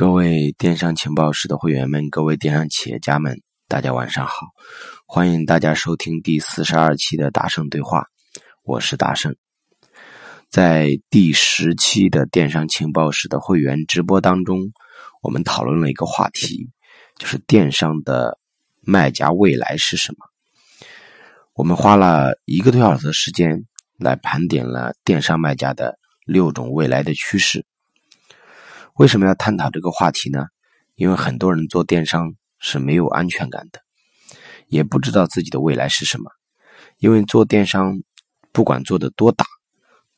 各位电商情报室的会员们，各位电商企业家们，大家晚上好！欢迎大家收听第四十二期的大圣对话，我是大圣。在第十期的电商情报室的会员直播当中，我们讨论了一个话题，就是电商的卖家未来是什么？我们花了一个多小时的时间来盘点了电商卖家的六种未来的趋势。为什么要探讨这个话题呢？因为很多人做电商是没有安全感的，也不知道自己的未来是什么。因为做电商，不管做的多大，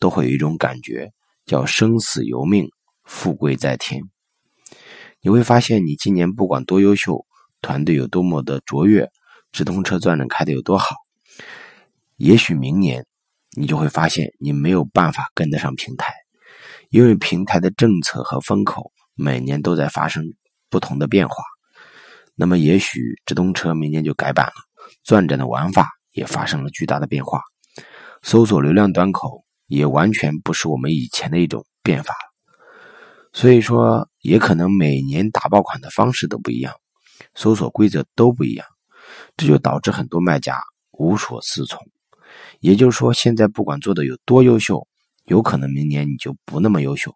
都会有一种感觉，叫生死由命，富贵在天。你会发现，你今年不管多优秀，团队有多么的卓越，直通车转转开的有多好，也许明年你就会发现，你没有办法跟得上平台。因为平台的政策和风口每年都在发生不同的变化，那么也许直通车明年就改版了，钻展的玩法也发生了巨大的变化，搜索流量端口也完全不是我们以前的一种变法所以说，也可能每年打爆款的方式都不一样，搜索规则都不一样，这就导致很多卖家无所适从。也就是说，现在不管做的有多优秀。有可能明年你就不那么优秀。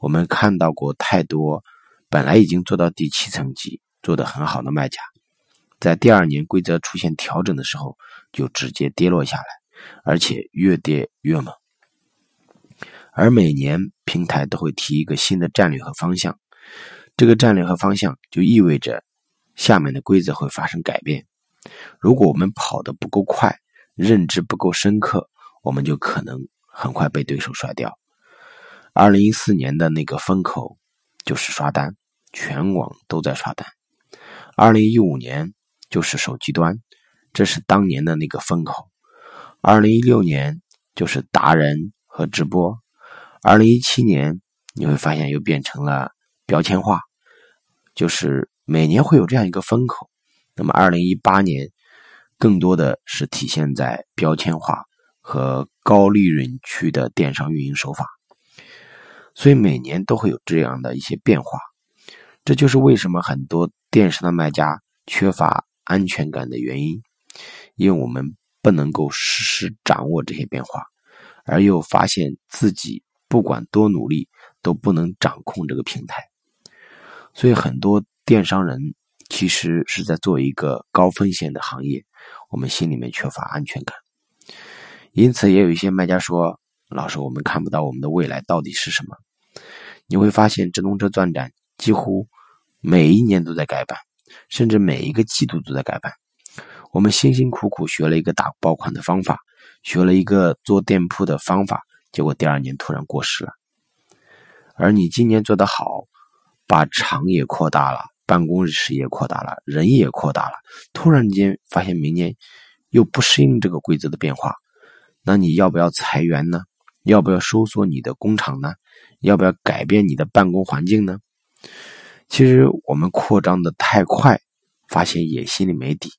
我们看到过太多本来已经做到第七层级、做得很好的卖家，在第二年规则出现调整的时候，就直接跌落下来，而且越跌越猛。而每年平台都会提一个新的战略和方向，这个战略和方向就意味着下面的规则会发生改变。如果我们跑得不够快，认知不够深刻，我们就可能。很快被对手甩掉。二零一四年的那个风口就是刷单，全网都在刷单。二零一五年就是手机端，这是当年的那个风口。二零一六年就是达人和直播。二零一七年你会发现又变成了标签化，就是每年会有这样一个风口。那么二零一八年更多的是体现在标签化。和高利润区的电商运营手法，所以每年都会有这样的一些变化。这就是为什么很多电商的卖家缺乏安全感的原因，因为我们不能够实时掌握这些变化，而又发现自己不管多努力都不能掌控这个平台，所以很多电商人其实是在做一个高风险的行业，我们心里面缺乏安全感。因此，也有一些卖家说：“老师，我们看不到我们的未来到底是什么。”你会发现，直通车钻展几乎每一年都在改版，甚至每一个季度都在改版。我们辛辛苦苦学了一个打爆款的方法，学了一个做店铺的方法，结果第二年突然过时了。而你今年做得好，把厂也扩大了，办公室也扩大了，人也扩大了，突然间发现明年又不适应这个规则的变化。那你要不要裁员呢？要不要收缩你的工厂呢？要不要改变你的办公环境呢？其实我们扩张的太快，发现也心里没底，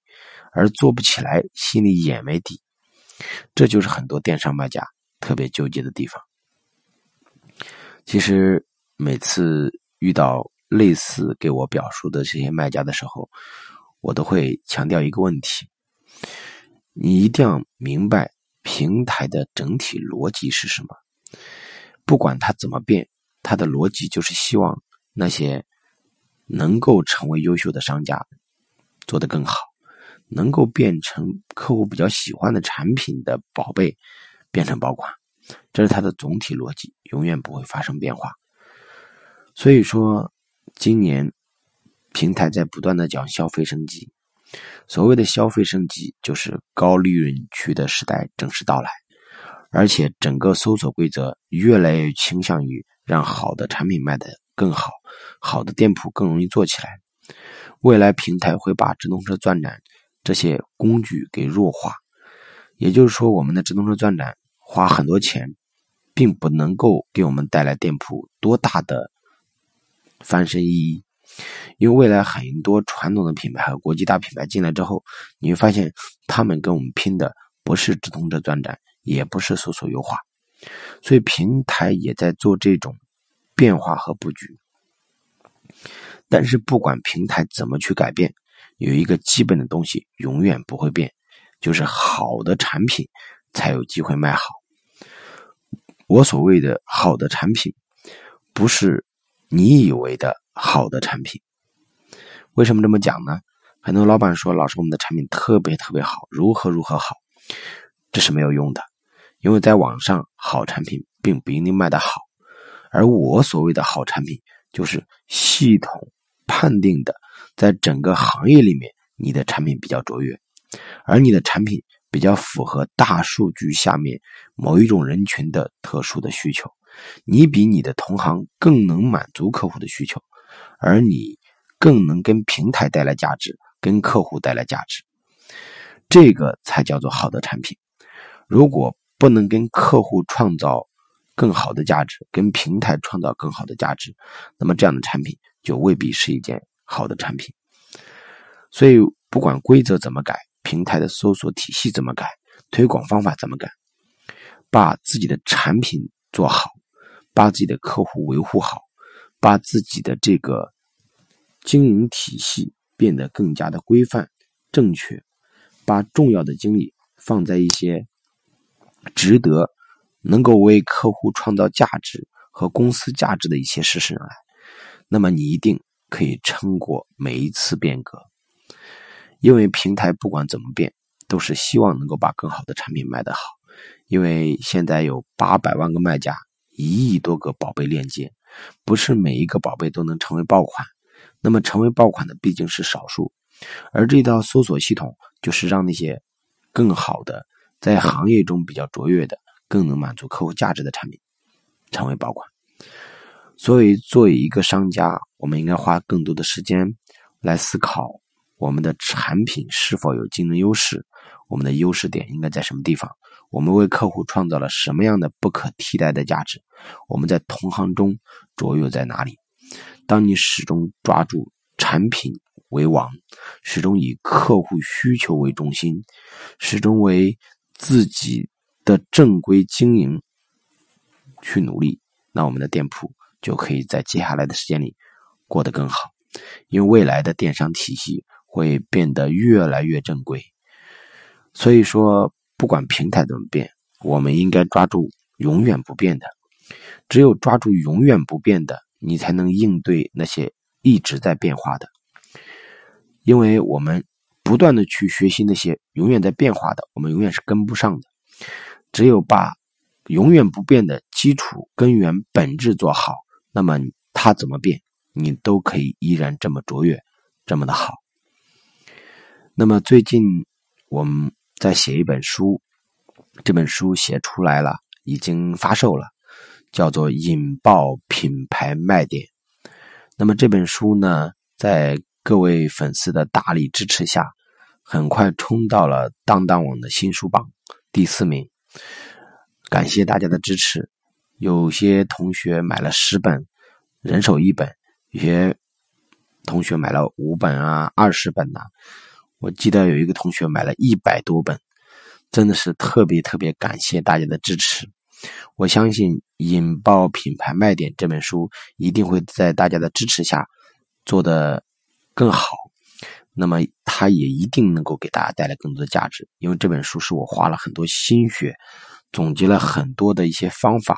而做不起来，心里也没底。这就是很多电商卖家特别纠结的地方。其实每次遇到类似给我表述的这些卖家的时候，我都会强调一个问题：你一定要明白。平台的整体逻辑是什么？不管它怎么变，它的逻辑就是希望那些能够成为优秀的商家做得更好，能够变成客户比较喜欢的产品的宝贝变成爆款，这是它的总体逻辑，永远不会发生变化。所以说，今年平台在不断的讲消费升级。所谓的消费升级，就是高利润区的时代正式到来，而且整个搜索规则越来越倾向于让好的产品卖得更好，好的店铺更容易做起来。未来平台会把直通车钻展这些工具给弱化，也就是说，我们的直通车钻展花很多钱，并不能够给我们带来店铺多大的翻身意义。因为未来很多传统的品牌和国际大品牌进来之后，你会发现他们跟我们拼的不是直通车钻展，也不是搜索优化，所以平台也在做这种变化和布局。但是不管平台怎么去改变，有一个基本的东西永远不会变，就是好的产品才有机会卖好。我所谓的好的产品，不是你以为的好的产品。为什么这么讲呢？很多老板说：“老师，我们的产品特别特别好，如何如何好。”这是没有用的，因为在网上好产品并不一定卖得好。而我所谓的好产品，就是系统判定的，在整个行业里面，你的产品比较卓越，而你的产品比较符合大数据下面某一种人群的特殊的需求，你比你的同行更能满足客户的需求，而你更能跟平台带来价值，跟客户带来价值，这个才叫做好的产品。如果不能跟客户创造更好的价值，跟平台创造更好的价值，那么这样的产品就未必是一件好的产品。所以，不管规则怎么改，平台的搜索体系怎么改，推广方法怎么改，把自己的产品做好，把自己的客户维护好，把自己的这个经营体系变得更加的规范、正确，把重要的精力放在一些。值得能够为客户创造价值和公司价值的一些事实上来，那么你一定可以撑过每一次变革。因为平台不管怎么变，都是希望能够把更好的产品卖得好。因为现在有八百万个卖家，一亿多个宝贝链接，不是每一个宝贝都能成为爆款。那么成为爆款的毕竟是少数，而这套搜索系统就是让那些更好的。在行业中比较卓越的、更能满足客户价值的产品，成为爆款。所以，作为一个商家，我们应该花更多的时间来思考我们的产品是否有竞争优势，我们的优势点应该在什么地方，我们为客户创造了什么样的不可替代的价值，我们在同行中卓越在哪里？当你始终抓住产品为王，始终以客户需求为中心，始终为。自己的正规经营去努力，那我们的店铺就可以在接下来的时间里过得更好。因为未来的电商体系会变得越来越正规，所以说不管平台怎么变，我们应该抓住永远不变的。只有抓住永远不变的，你才能应对那些一直在变化的。因为我们。不断的去学习那些永远在变化的，我们永远是跟不上的。只有把永远不变的基础根源本质做好，那么它怎么变，你都可以依然这么卓越，这么的好。那么最近我们在写一本书，这本书写出来了，已经发售了，叫做《引爆品牌卖点》。那么这本书呢，在各位粉丝的大力支持下，很快冲到了当当网的新书榜第四名。感谢大家的支持。有些同学买了十本，人手一本；有些同学买了五本啊、二十本呐。我记得有一个同学买了一百多本，真的是特别特别感谢大家的支持。我相信《引爆品牌卖点》这本书一定会在大家的支持下做的。更好，那么它也一定能够给大家带来更多的价值。因为这本书是我花了很多心血，总结了很多的一些方法，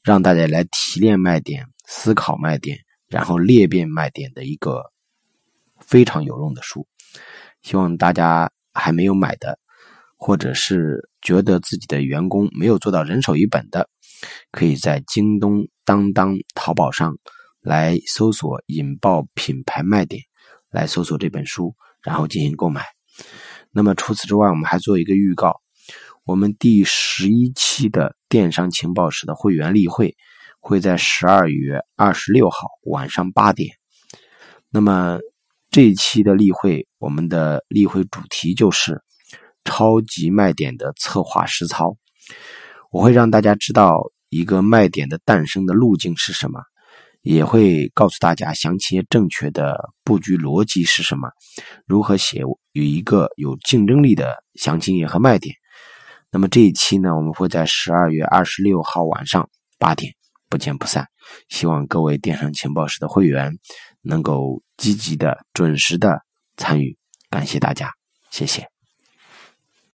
让大家来提炼卖点、思考卖点，然后裂变卖点的一个非常有用的书。希望大家还没有买的，或者是觉得自己的员工没有做到人手一本的，可以在京东、当当、淘宝上来搜索“引爆品牌卖点”。来搜索这本书，然后进行购买。那么除此之外，我们还做一个预告：我们第十一期的电商情报室的会员例会会在十二月二十六号晚上八点。那么这一期的例会，我们的例会主题就是超级卖点的策划实操。我会让大家知道一个卖点的诞生的路径是什么。也会告诉大家详情页正确的布局逻辑是什么，如何写有一个有竞争力的详情页和卖点。那么这一期呢，我们会在十二月二十六号晚上八点不见不散。希望各位电商情报室的会员能够积极的、准时的参与。感谢大家，谢谢。